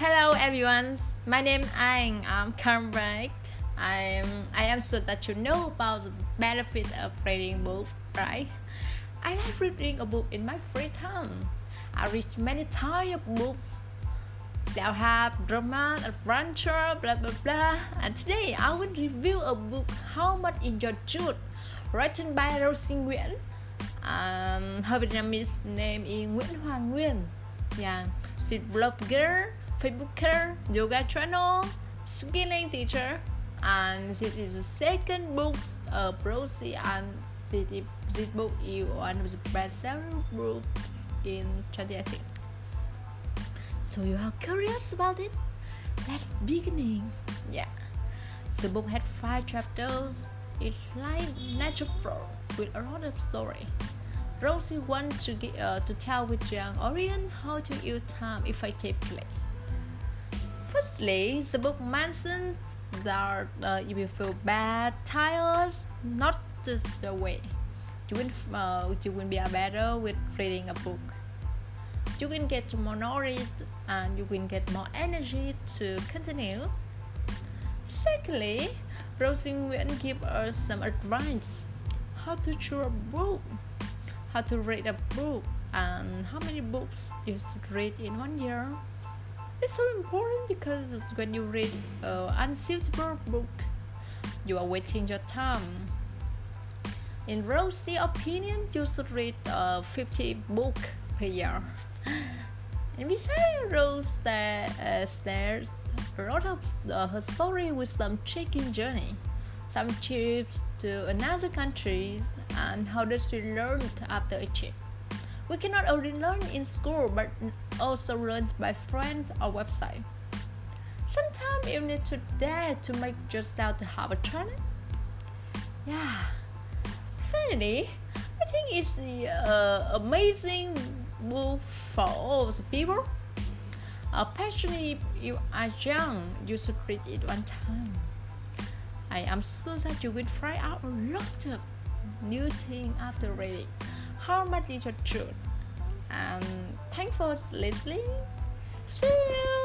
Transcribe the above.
Hello everyone, my name Anh. I'm correct. I'm I am sure that you know about the benefit of reading book, right? I like reading a book in my free time. I read many types of books. Self-help, drama, adventure, blah blah blah. And today I will review a book How Much Is Your Youth, written by Rosie Nguyễn. Um, her Vietnamese name is Nguyễn Hoàng Nguyên. Yeah, she's blogger, Facebooker, yoga channel, skilling teacher, and this is the second book of Rosie and this, this book is one of the best-selling book in 2018. So you are curious about it? Let's beginning. Yeah. The book had five chapters. It's like natural flow with a lot of story. Rosie wants to uh, to tell with young audience how to use time effectively. Firstly, the book mentions that uh, if you feel bad, tired, not just the way. You will, uh, you will be better with reading a book. You can get more knowledge and you will get more energy to continue. Secondly, browsing will give us some advice how to choose a book, how to read a book, and how many books you should read in one year. It's so important because when you read an unsuitable book, you are wasting your time. In Rosie's opinion, you should read uh, 50 book per year. And besides, Rose that uh, a lot of uh, her story with some trekking journey, some trips to another country, and how does she learn after a trip. We cannot only learn in school, but also learn by friends or website. Sometimes you need to dare to make yourself to have a challenge. Yeah. Finally, I think it's the uh, amazing book for all the people. Especially if you are young, you should read it one time. I am sure that you will find out a lot of new things after reading. How much is your youth? And thanks for listening. See you.